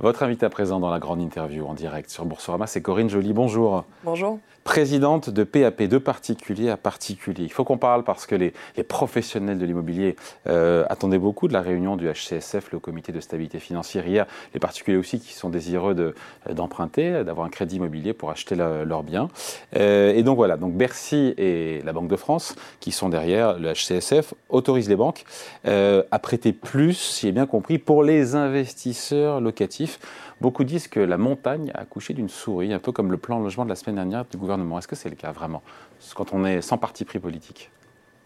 Votre invité à présent dans la grande interview en direct sur Boursorama, c'est Corinne Joly. Bonjour. Bonjour. Présidente de PAP, de particulier à particulier. Il faut qu'on parle parce que les, professionnels de l'immobilier euh, attendaient beaucoup de la réunion du HCSF, le comité de stabilité financière hier. Les particuliers aussi qui sont désireux d'emprunter, d'avoir un crédit immobilier pour acheter leurs biens. Euh, et donc voilà, donc Bercy et la Banque de France, qui sont derrière le HCSF, autorisent les banques euh, à prêter plus, si j'ai bien compris, pour les investisseurs locatifs Beaucoup disent que la montagne a accouché d'une souris, un peu comme le plan logement de la semaine dernière du gouvernement. Est-ce que c'est le cas vraiment, quand on est sans parti pris politique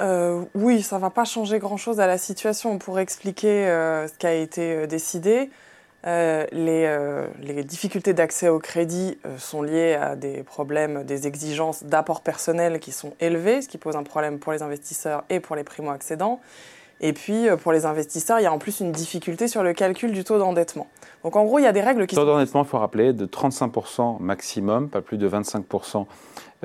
euh, oui, ça ne va pas changer grand-chose à la situation. Pour expliquer euh, ce qui a été euh, décidé, les, difficultés d'accès au crédit sont liées à des problèmes, des exigences d'apport personnel qui sont élevées, ce qui pose un problème pour les investisseurs et pour les primo-accédants. Et puis, euh, pour les investisseurs, il y a en plus une difficulté sur le calcul du taux d'endettement. Donc, en gros, il y a des règles qui taux d'endettement, il faut rappeler, de 35% maximum, pas plus de 25%.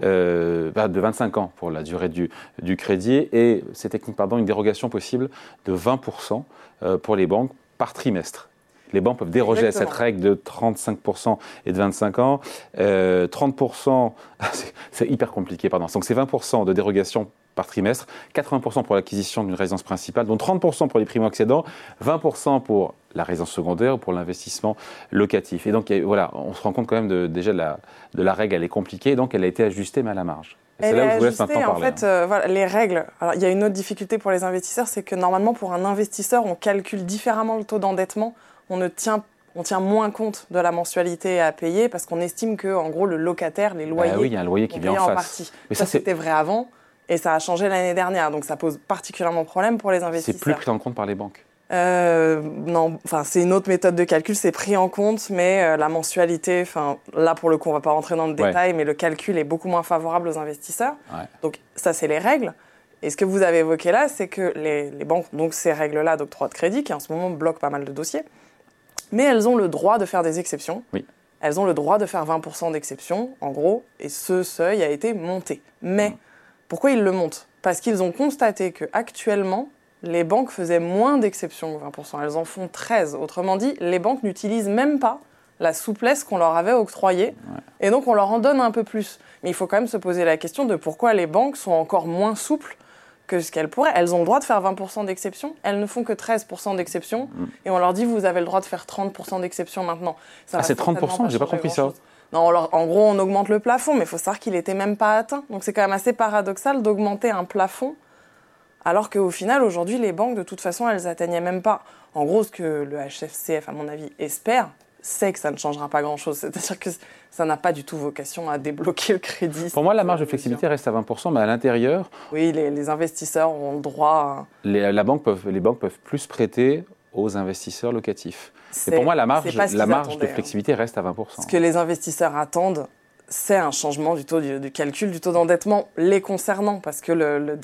Euh, de 25 ans pour la durée du, du crédit et c'est technique pardon une dérogation possible de 20% euh, pour les banques par trimestre. Les banques peuvent déroger à cette règle de 35% et de 25 ans. 30%, c'est hyper compliqué, pardon. Donc c'est 20% de dérogation par trimestre, 80% pour l'acquisition d'une résidence principale, dont 30% pour les primo-accédants, 20% pour la résidence secondaire ou pour l'investissement locatif. Et donc voilà, on se rend compte quand même de, déjà de la, de la règle, elle est compliquée, donc elle a été ajustée mais à la marge. C'est là où je vous laisse maintenant parler. En fait, hein. euh, voilà, les règles. Alors, il y a une autre difficulté pour les investisseurs, c'est que normalement, pour un investisseur, on calcule différemment le taux d'endettement. On ne tient on tient moins compte de la mensualité à payer parce qu'on estime que, en gros, le locataire, les loyers, bah oui, il y a un loyer qui vient en, face. Mais ça, c'était vrai avant. Et ça a changé l'année dernière, donc ça pose particulièrement problème pour les investisseurs. C'est plus pris en compte par les banques euh, non, enfin c'est une autre méthode de calcul, c'est pris en compte, mais euh, la mensualité, enfin là pour le coup on va pas rentrer dans le détail, mais le calcul est beaucoup moins favorable aux investisseurs. Donc ça c'est les règles. Et ce que vous avez évoqué là, c'est que les, les, banques, donc ces règles-là d'octroi de crédit, qui en ce moment bloquent pas mal de dossiers, mais elles ont le droit de faire des exceptions. Oui. Elles ont le droit de faire 20% d'exception, en gros, et ce seuil a été monté. Mais mmh. Pourquoi ils le montent Parce qu'ils ont constaté qu'actuellement, les banques faisaient moins d'exceptions que 20%. Elles en font 13. Autrement dit, les banques n'utilisent même pas la souplesse qu'on leur avait octroyée. Et donc, on leur en donne un peu plus. Mais il faut quand même se poser la question de pourquoi les banques sont encore moins souples que ce qu'elles pourraient. Elles ont le droit de faire 20% d'exception. Elles ne font que 13% d'exception. Mm. Et on leur dit, vous avez le droit de faire 30% d'exception maintenant. ah, c'est 30% J'ai pas compris ça. Non, en gros, on augmente le plafond, mais il faut savoir qu'il n'était même pas atteint. Donc c'est quand même assez paradoxal d'augmenter un plafond, alors qu'au final, aujourd'hui, les banques, de toute façon, elles atteignaient même pas. En gros, ce que le HFCF, à mon avis, espère, c'est que ça ne changera pas grand-chose. C'est-à-dire que ça n'a pas du tout vocation à débloquer le crédit. Pour moi, la marge de flexibilité reste à 20%, mais à l'intérieur... Oui, les, investisseurs ont le droit... Les, la banque peuvent, les banques peuvent plus prêter aux investisseurs locatifs. Et pour moi, la marge, la marge de hein. flexibilité reste à 20%. Ce que les investisseurs attendent, c'est un changement du taux du, calcul du taux d'endettement les concernant, parce que le, la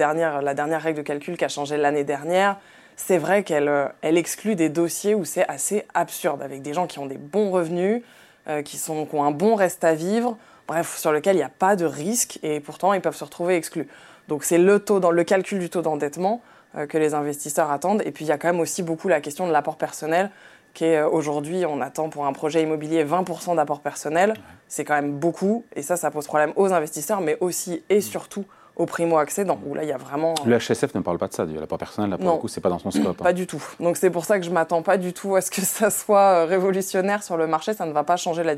dernière règle de calcul qui a changé l'année dernière, c'est vrai qu'elle elle exclut des dossiers où c'est assez absurde, avec des gens qui ont des bons revenus, euh, qui, sont, qui ont un bon reste à vivre, bref, sur lequel il n'y a pas de risque, et pourtant ils peuvent se retrouver exclus. Donc c'est le, taux, dans, le calcul du taux d'endettement euh, que les investisseurs attendent. Et puis il y a quand même aussi beaucoup la question de l'apport personnel qui est euh, aujourd'hui, on attend pour un projet immobilier 20% d'apport personnel. C'est quand même beaucoup. Et ça, ça pose problème aux investisseurs, mais aussi et surtout aux primo-accédants, où là, il y a vraiment... Le HSF ne parle pas de ça, l'apport personnel, là, pour le coup, c'est pas dans son scope. Pas du tout. Donc c'est pour ça que je m'attends pas du tout à ce que ça soit euh, révolutionnaire sur le marché. Ça ne va pas changer la...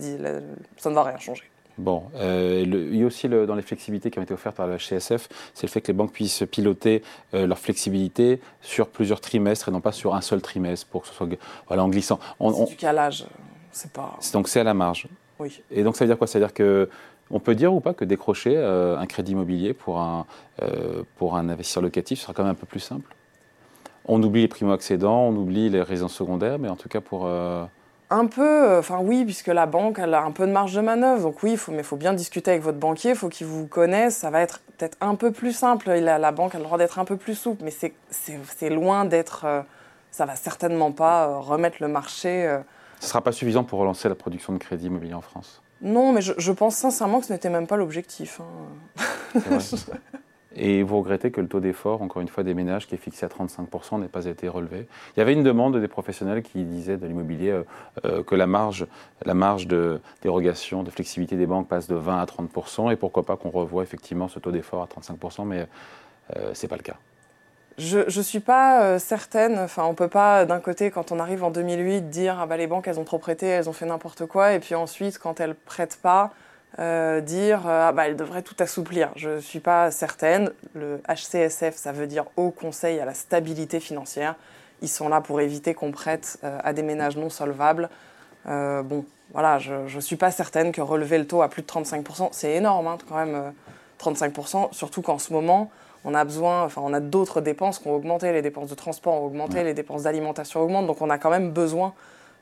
Ça ne va rien changer. Bon, euh, il y a aussi dans les flexibilités qui ont été offertes par le HCSF, c'est le fait que les banques puissent piloter euh, leur flexibilité sur plusieurs trimestres et non pas sur un seul trimestre pour que ce soit voilà, en glissant. C'est du calage, c'est pas. Donc c'est à la marge. Oui. Et donc ça veut dire quoi? Ça veut dire que on peut dire ou pas que décrocher euh, un crédit immobilier pour un, pour un investisseur locatif sera quand même un peu plus simple? On oublie les primo-accédants, on oublie les résidences secondaires, mais en tout cas pour. Un peu, euh, enfin oui, puisque la banque elle a un peu de marge de manœuvre. Donc oui, faut, mais il faut bien discuter avec votre banquier, il faut qu'il vous connaisse. Ça va être peut-être un peu plus simple. La, la banque a le droit d'être un peu plus souple, mais c'est loin d'être. Euh, ça va certainement pas euh, remettre le marché. Ce ne sera pas suffisant pour relancer la production de crédit immobilier en France? Non, mais je, pense sincèrement que ce n'était même pas l'objectif. Hein. Et vous regrettez que le taux d'effort, encore une fois, des ménages qui est fixé à 35% n'ait pas été relevé. Il y avait une demande des professionnels qui disaient de l'immobilier euh, euh, que la marge, la marge de dérogation, de flexibilité des banques passe de 20 à 30%, et pourquoi pas qu'on revoie effectivement ce taux d'effort à 35%, mais euh, ce n'est pas le cas. Je ne suis pas certaine. Enfin, on peut pas, d'un côté, quand on arrive en 2008, dire ah bah, les banques, elles ont trop prêté, elles ont fait n'importe quoi. Et puis ensuite, quand elles prêtent pas, euh, dire euh, ah bah elle devrait tout assouplir. Je ne suis pas certaine. Le HCSF, ça veut dire Haut Conseil à la stabilité financière. Ils sont là pour éviter qu'on prête euh, à des ménages non solvables. bon, voilà, je ne suis pas certaine que relever le taux à plus de 35%, c'est énorme hein, quand même, 35%, surtout qu'en ce moment, on a besoin, enfin on a d'autres dépenses qui ont augmenté, les dépenses de transport ont augmenté, les dépenses d'alimentation augmentent, donc on a quand même besoin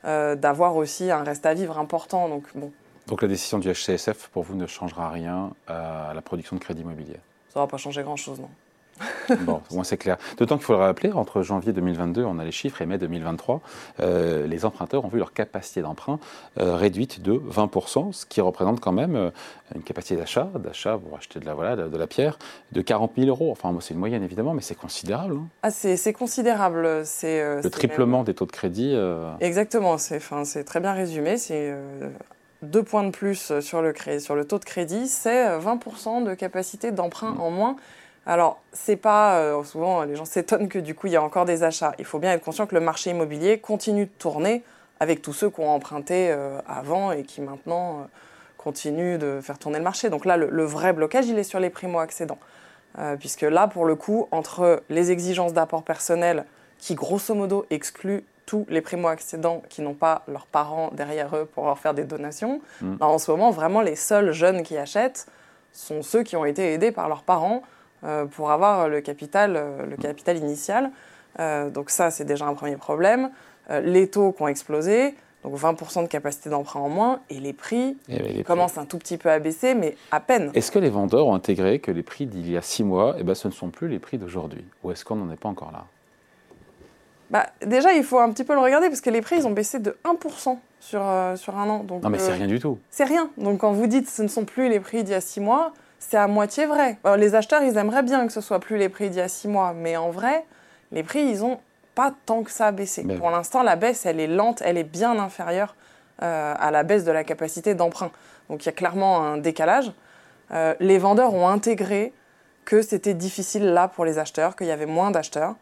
d'avoir aussi un reste à vivre important. Donc bon, donc la décision du HCSF, pour vous, ne changera rien à la production de crédit immobilier Ça ne va pas changer grand-chose, non. bon, moi c'est clair. D'autant qu'il faut le rappeler, entre janvier 2022, on a les chiffres, et mai 2023, euh, les emprunteurs ont vu leur capacité d'emprunt euh, réduite de 20%, ce qui représente quand même euh, une capacité d'achat, d'achat pour acheter de la, voilà, de, la pierre, de 40 000 euros. Enfin, c'est une moyenne évidemment, mais c'est considérable. Hein. Ah, c'est considérable. C'est le triplement des taux de crédit. Exactement, c'est très bien résumé. C'est deux points de plus sur le, sur le taux de crédit, c'est 20% de capacité d'emprunt en moins. Alors, c'est pas. Euh, souvent, les gens s'étonnent que du coup, il y a encore des achats. Il faut bien être conscient que le marché immobilier continue de tourner avec tous ceux qui ont emprunté euh, avant et qui maintenant euh, continuent de faire tourner le marché. Donc là, le, vrai blocage, il est sur les primo-accédants. puisque là, pour le coup, entre les exigences d'apport personnel qui, grosso modo, excluent tous les primo-accédants qui n'ont pas leurs parents derrière eux pour leur faire des donations. Mm. en ce moment, vraiment, les seuls jeunes qui achètent sont ceux qui ont été aidés par leurs parents euh, pour avoir le capital, euh, le capital initial. Euh, donc ça, c'est déjà un premier problème. les taux qui ont explosé, donc 20% de capacité d'emprunt en moins, et les prix commencent un tout petit peu à baisser, mais à peine. Est-ce que les vendeurs ont intégré que les prix d'il y a six mois, eh ben, ce ne sont plus les prix d'aujourd'hui? Ou est-ce qu'on n'en est pas encore là? Bah, déjà, il faut un petit peu le regarder parce que les prix, ils ont baissé de 1% sur, euh, sur un an. Donc, non, mais c'est euh, rien du tout. C'est rien. Donc, quand vous dites ce ne sont plus les prix d'il y a 6 mois, c'est à moitié vrai. les acheteurs, ils aimeraient bien que ce soit plus les prix d'il y a 6 mois, mais en vrai, les prix, ils ont pas tant que ça baissé. Pour l'instant, la baisse, elle est lente, elle est bien inférieure euh, à la baisse de la capacité d'emprunt. Donc, il y a clairement un décalage. les vendeurs ont intégré que c'était difficile là pour les acheteurs, qu'il y avait moins d'acheteurs.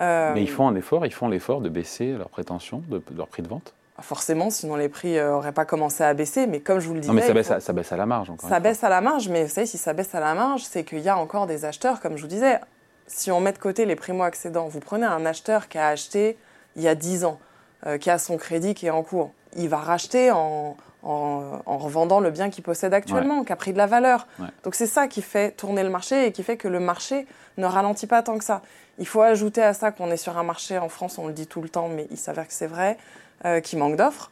Euh, Mais ils font un effort, ils font l'effort de baisser leur prétention, de, leur prix de vente Forcément, sinon les prix n'auraient euh, pas commencé à baisser. Mais comme je vous le disais. Non, mais ça baisse, à, ça baisse à la marge encore. Ça baisse à la marge, mais vous savez, si ça baisse à la marge, c'est qu'il y a encore des acheteurs, comme je vous disais. Si on met de côté les primo-accédants, vous prenez un acheteur qui a acheté il y a 10 ans, euh, qui a son crédit qui est en cours. Il va racheter en, en, revendant le bien qu'il possède actuellement, qui a pris de la valeur. Donc c'est ça qui fait tourner le marché et qui fait que le marché ne ralentit pas tant que ça. Il faut ajouter à ça qu'on est sur un marché en France, on le dit tout le temps, mais il s'avère que c'est vrai, euh, qui manque d'offres.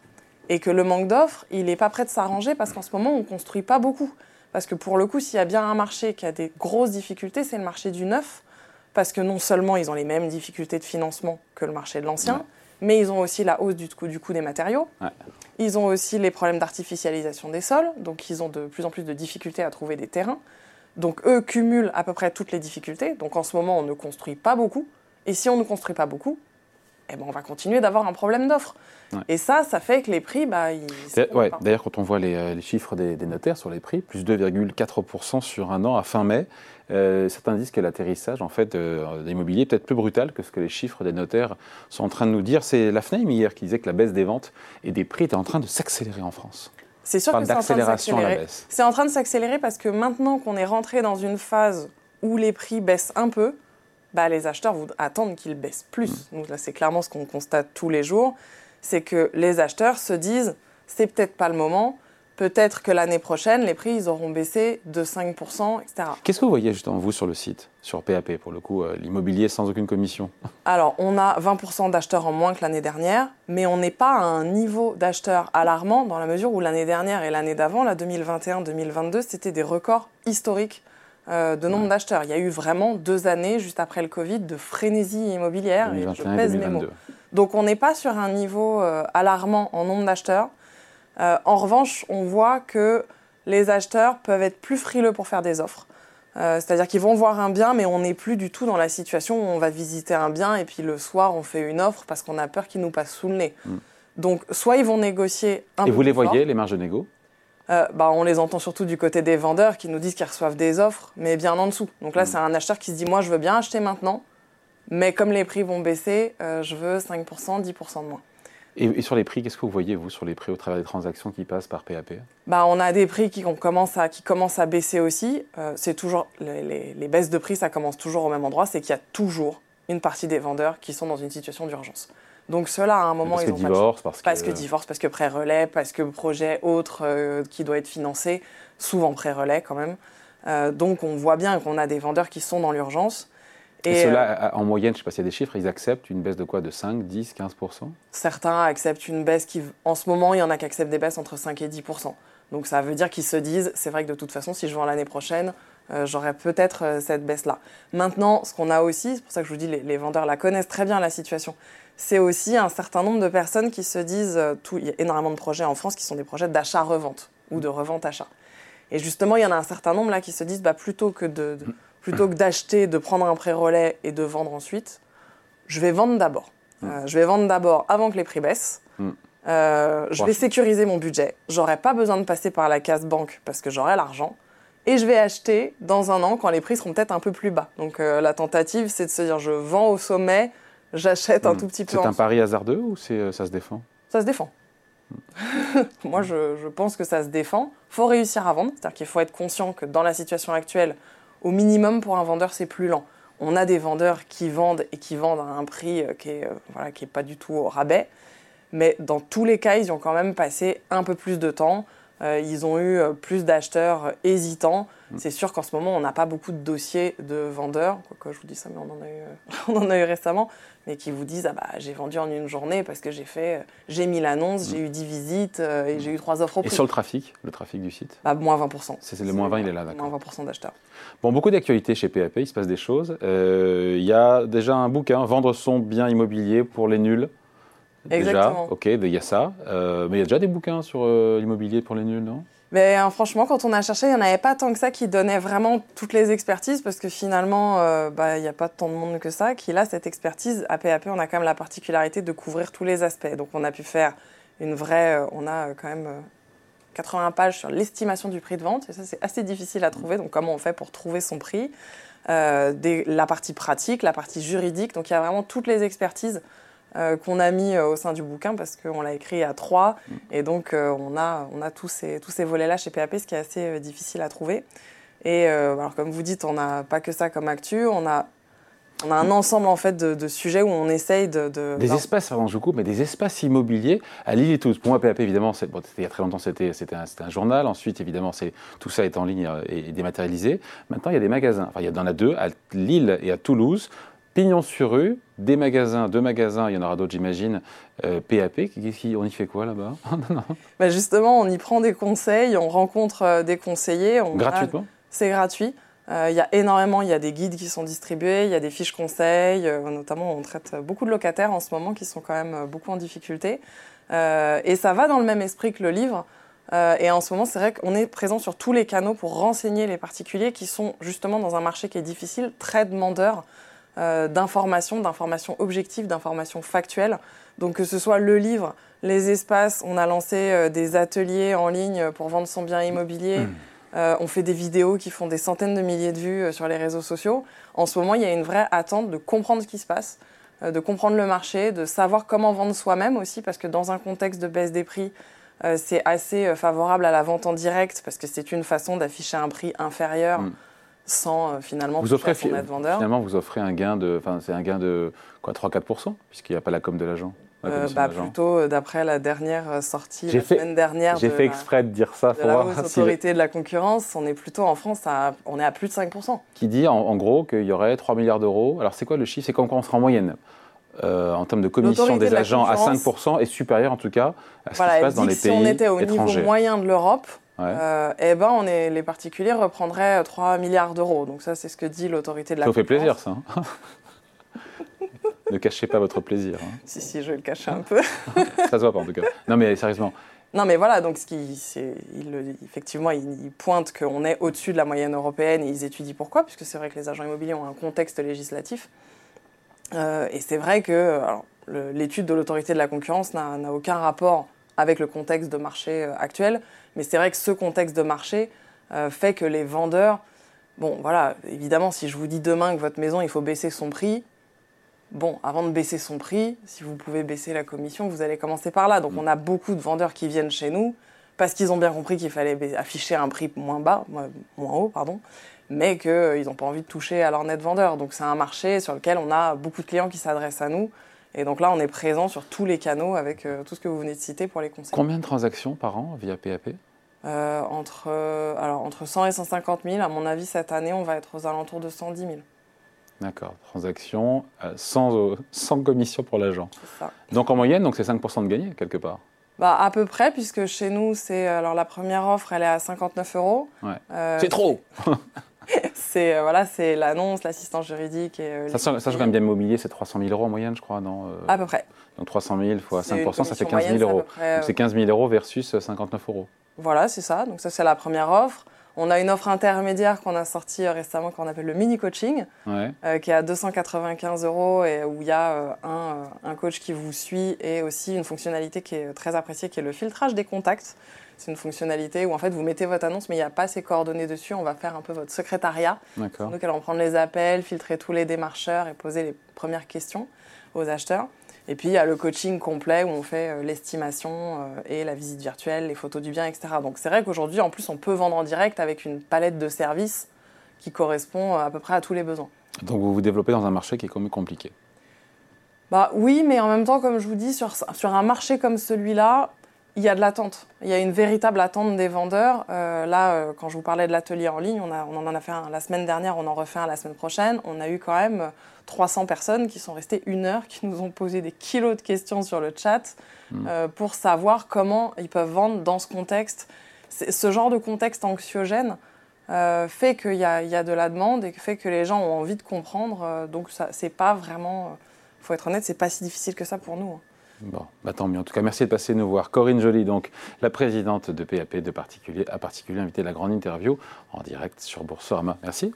Et que le manque d'offres, il n'est pas prêt de s'arranger parce qu'en ce moment, on ne construit pas beaucoup. Parce que pour le coup, s'il y a bien un marché qui a des grosses difficultés, c'est le marché du neuf. Parce que non seulement ils ont les mêmes difficultés de financement que le marché de l'ancien, mais ils ont aussi la hausse du coût, du coût des matériaux. Ils ont aussi les problèmes d'artificialisation des sols, donc ils ont de plus en plus de difficultés à trouver des terrains. Donc eux cumulent à peu près toutes les difficultés. Donc en ce moment, on ne construit pas beaucoup. Et si on ne construit pas beaucoup, eh ben, on va continuer d'avoir un problème d'offre. Et ça, ça fait que les prix, bah, ils... Ouais, D'ailleurs, quand on voit les, euh, chiffres des, notaires sur les prix, plus 2,4% sur un an à fin mai, euh, certains disent que l'atterrissage en fait, euh, d'immobilier est peut-être plus brutal que ce que les chiffres des notaires sont en train de nous dire. C'est la FNAIM hier qui disait que la baisse des ventes et des prix était en train de s'accélérer en France. C'est sûr que c'est en train de s'accélérer. C'est en train de s'accélérer parce que maintenant qu'on est rentré dans une phase où les prix baissent un peu, bah, les acheteurs attendent qu'ils baissent plus. Mm. c'est clairement ce qu'on constate tous les jours. C'est que les acheteurs se disent c'est peut-être pas le moment, peut-être que l'année prochaine, les prix ils auront baissé de 5%, etc. Qu'est-ce que vous voyez justement, vous, sur le site, sur PAP, pour le coup, euh, l'immobilier sans aucune commission? Alors, on a 20% d'acheteurs en moins que l'année dernière, mais on n'est pas à un niveau d'acheteurs alarmant dans la mesure où l'année dernière et l'année d'avant, la 2021-2022, c'était des records historiques euh, de nombre d'acheteurs. Il y a eu vraiment deux années, juste après le Covid, de frénésie immobilière, et je pèse mes mots. Donc, on n'est pas sur un niveau euh, alarmant en nombre d'acheteurs. Euh, en revanche, on voit que les acheteurs peuvent être plus frileux pour faire des offres. C'est-à-dire qu'ils vont voir un bien, mais on n'est plus du tout dans la situation où on va visiter un bien et puis le soir on fait une offre parce qu'on a peur qu'il nous passe sous le nez. Mm. Donc soit ils vont négocier un Et peu vous les fort. voyez, les marges de négo? Euh, bah, on les entend surtout du côté des vendeurs qui nous disent qu'ils reçoivent des offres, mais bien en dessous. Donc là, Mm. c'est un acheteur qui se dit Moi, je veux bien acheter maintenant, mais comme les prix vont baisser, euh, je veux 5%, 10% de moins. et, et sur les prix, qu'est-ce que vous voyez, vous, sur les prix au travers des transactions qui passent par PAP Bah, on a des prix qui, on commence à, qui commencent à baisser aussi. Euh, c'est toujours les, les- les baisses de prix, ça commence toujours au même endroit c'est qu'il y a toujours une partie des vendeurs qui sont dans une situation d'urgence. Donc ceux-là, à un moment, Parce ils que ont pas le choix. divorce, parce que... Parce que divorce, parce que pré-relais, parce que projet autre euh, qui doit être financé, souvent pré-relais quand même. Euh, donc on voit bien qu'on a des vendeurs qui sont dans l'urgence. Et, Et, euh, ceux-là, en moyenne, je ne sais pas s'il y a des chiffres, ils acceptent une baisse de quoi? De 5, 10, 15% certains acceptent une baisse qui, en ce moment, il y en a qui acceptent des baisses entre 5 et 10% Donc ça veut dire qu'ils se disent, c'est vrai que de toute façon, si je vends l'année prochaine, euh, j'aurai peut-être euh, cette baisse-là. Maintenant, ce qu'on a aussi, c'est pour ça que je vous dis, les, les vendeurs la connaissent très bien la situation. C'est aussi un certain nombre de personnes qui se disent, euh, tout, il y a énormément de projets en France qui sont des projets d'achat-revente ou de revente-achat. Et justement, il y en a un certain nombre là qui se disent, bah, plutôt que de, de- plutôt que d'acheter, de prendre un pré-relais et de vendre ensuite, je vais vendre d'abord. Euh, je vais vendre d'abord avant que les prix baissent. Mm. Euh, je vais sécuriser mon budget. J'aurai pas besoin de passer par la case banque parce que j'aurai l'argent. Et je vais acheter dans un an quand les prix seront peut-être un peu plus bas. Donc euh, la tentative, c'est de se dire je vends au sommet, j'achète un Hmm. tout petit peu C'est un dessous. pari hasardeux ou c'est, euh, ça se défend? Ça se défend. Moi, je, je pense que ça se défend. faut réussir à vendre. C'est-à-dire qu'il faut être conscient que dans la situation actuelle, au minimum pour un vendeur, c'est plus lent. On a des vendeurs qui vendent et qui vendent à un prix euh, qui est, euh, voilà, qui est pas du tout au rabais. Mais dans tous les cas, ils ont quand même passé un peu plus de temps. Euh, ils ont eu euh, plus d'acheteurs euh, hésitants. C'est sûr qu'en ce moment, on n'a pas beaucoup de dossiers de vendeurs. Quoique je vous dis ça, mais on en a eu, on en a eu récemment. Mais qui vous disent ah bah, j'ai vendu en une journée parce que j'ai fait, j'ai mis l'annonce, j'ai eu 10 visites et j'ai eu trois offres au Et prix. sur le trafic, le trafic du site Bah, moins 20%. C'est- le moins 20, il est là, d'accord. Moins 20% d'acheteurs. Bon, beaucoup d'actualités chez PAP, il se passe des choses. Euh, Il y a déjà un bouquin, Vendre son bien immobilier pour les nuls. Déjà, Exactement. ok, il y a ça. Euh, mais il y a déjà des bouquins sur euh, l'immobilier pour les nuls, non? Mais euh, franchement, quand on a cherché, il n'y en avait pas tant que ça qui donnait vraiment toutes les expertises, parce que finalement, euh, bah, il n'y a pas tant de monde que ça qui a cette expertise. À PAP, on a quand même la particularité de couvrir tous les aspects. Donc on a pu faire une vraie... euh, on a euh, quand même euh, 80 pages sur l'estimation du prix de vente, et ça c'est assez difficile à trouver. Donc comment on fait pour trouver son prix? Euh, des- La partie pratique, la partie juridique. Donc il y a vraiment toutes les expertises euh, qu'on a mis euh, au sein du bouquin parce qu'on l'a écrit à trois et donc euh, on a, on a tous ces, tous ces volets-là chez PAP, ce qui est assez difficile à trouver. Et alors comme vous dites, on n'a pas que ça comme actu, on a, on a un ensemble en fait de, de sujets où on essaye de... de- Des espaces, pardon, je vous coupe, mais des espaces immobiliers à Lille et tous. Pour moi, PAP, évidemment, c'est- bon, il y a très longtemps, c'était c'était un, un journal. Ensuite, évidemment, c'est tout ça est en ligne et, et dématérialisé. Maintenant, il y a des magasins. Enfin, il y en a deux, à Lille et à Toulouse. Pignon sur rue, des magasins, deux magasins, il y en aura d'autres, j'imagine. Euh, PAP, qui, qui- on y fait quoi là-bas Bah, justement, on y prend des conseils, on rencontre euh, des conseillers. On a- Gratuitement C'est gratuit. Euh, Il y a énormément, il y a des guides qui sont distribués, il y a des fiches conseils, euh, notamment on traite beaucoup de locataires en ce moment qui sont quand même euh, beaucoup en difficulté. Euh, et ça va dans le même esprit que le livre. Euh, et en ce moment, c'est vrai qu'on est présent sur tous les canaux pour renseigner les particuliers qui sont justement dans un marché qui est difficile, très demandeur euh, d'informations, d'informations objectives, d'informations factuelles. Donc que ce soit le livre, les espaces, on a lancé euh, des ateliers en ligne pour vendre son bien immobilier. Euh, on fait des vidéos qui font des centaines de milliers de vues sur les réseaux sociaux. En ce moment, il y a une vraie attente de comprendre ce qui se passe, de comprendre le marché, de savoir comment vendre soi-même aussi, parce que dans un contexte de baisse des prix, c'est assez favorable à la vente en direct, parce que c'est une façon d'afficher un prix inférieur Mm. Sans euh, finalement Vous offrez son vendeur. finalement, vous offrez un gain de, enfin, c'est un gain de quoi, 3-4%, puisqu'il n'y a pas la com de l'agent. la Euh, bah, plutôt euh, d'après la dernière sortie la fait- semaine dernière J'ai de, fait exprès de dire ça de pour la voir Haute si autorité de la concurrence. On est plutôt en France, à, on est à plus de 5%. qui dit en, en gros qu'il y aurait 3 milliards d'euros. Alors c'est quoi le chiffre? C'est quand on sera en moyenne. Euh, en termes de commission des de agents à concurrence. 5% est supérieur en tout cas à ce Voilà, qui se passe dans les que si on pays était au étrangers. niveau moyen de l'Europe, Ouais. euh, eh ben on est, les particuliers reprendraient euh, 3 milliards d'euros. Donc ça, c'est ce que dit l'autorité de la Ça vous fait plaisir concurrence. ça hein Ne cachez pas votre plaisir. hein. Si, si, je vais le cacher un peu. Ça se voit pas en tout cas. Non mais sérieusement, Non, mais voilà, donc ce qui, il, effectivement, ils pointent qu'on est au-dessus de la moyenne européenne et ils étudient pourquoi, puisque c'est vrai que les agents immobiliers ont un contexte législatif. Euh, et c'est vrai que l'étude de l'autorité de la concurrence n'a aucun rapport avec le contexte de marché euh, actuel, mais c'est vrai que ce contexte de marché euh, fait que les vendeurs, bon voilà, évidemment, si je vous dis demain que votre maison, il faut baisser son prix, bon, avant de baisser son prix, si vous pouvez baisser la commission, vous allez commencer par là. Donc mm. on a beaucoup de vendeurs qui viennent chez nous parce qu'ils ont bien compris qu'il fallait afficher un prix moins bas, moins haut, pardon, mais qu'ils euh, n'ont pas envie de toucher à leur net vendeur. Donc c'est un marché sur lequel on a beaucoup de clients qui s'adressent à nous. Et donc là, on est présent sur tous les canaux avec euh, tout ce que vous venez de citer pour les conseils. Combien de transactions par an via PAP euh, entre, alors, entre 100 et 150 000. À mon avis, cette année, on va être aux alentours de 110 000. D'accord, transaction euh, sans, euh, sans, commission pour l'agent. Donc en moyenne, donc c'est 5% de gagné quelque part bah, À peu près, puisque chez nous, c'est alors la première offre, elle est à 59 euros. Euh, c'est trop C'est voilà, c'est l'annonce, l'assistance juridique. Et, ça, ça, quand même bien immobilier, c'est 300 000 euros en moyenne, je crois, non À peu près. Donc 300 000 fois 5%, ça fait 15 000 euros. C'est 15 000 euros versus 59 euros. Voilà, c'est ça. Donc ça, c'est la première offre. On a une offre intermédiaire qu'on a sortie euh, récemment qu'on appelle le mini coaching, euh, qui est à 295 euros et où il y a euh, un, coach qui vous suit et aussi une fonctionnalité qui est très appréciée, qui est le filtrage des contacts. C'est une fonctionnalité où en fait vous mettez votre annonce, mais il n'y a pas ces coordonnées dessus. On va faire un peu votre secrétariat. Donc, allons prendre les appels, filtrer tous les démarcheurs et poser les premières questions aux acheteurs. Et puis il y a le coaching complet où on fait euh, l'estimation euh, et la visite virtuelle, les photos du bien, etc. Donc c'est vrai qu'aujourd'hui, en plus, on peut vendre en direct avec une palette de services qui correspond euh, à peu près à tous les besoins. Donc vous vous développez dans un marché qui est quand même compliqué bah, Oui, mais en même temps, comme je vous dis, sur, sur un marché comme celui-là, il y a de l'attente. Il y a une véritable attente des vendeurs. là, quand je vous parlais de l'atelier en ligne, on, a, on, en a fait un la semaine dernière, on en refait un la semaine prochaine. On a eu quand même 300 personnes qui sont restées une heure, qui nous ont posé des kilos de questions sur le chat hmm. euh, pour savoir comment ils peuvent vendre dans ce contexte. Ce genre de contexte anxiogène euh, fait qu'il y, y, a de la demande et fait que les gens ont envie de comprendre. Euh, donc, c'est pas vraiment, il faut être honnête, c'est pas si difficile que ça pour nous. Hein. Bon, bah tant mieux. En tout cas, merci de passer nous voir. Corinne Joly, donc la présidente de PAP de particulier, a particulier invité la grande interview en direct sur Boursorama. Merci.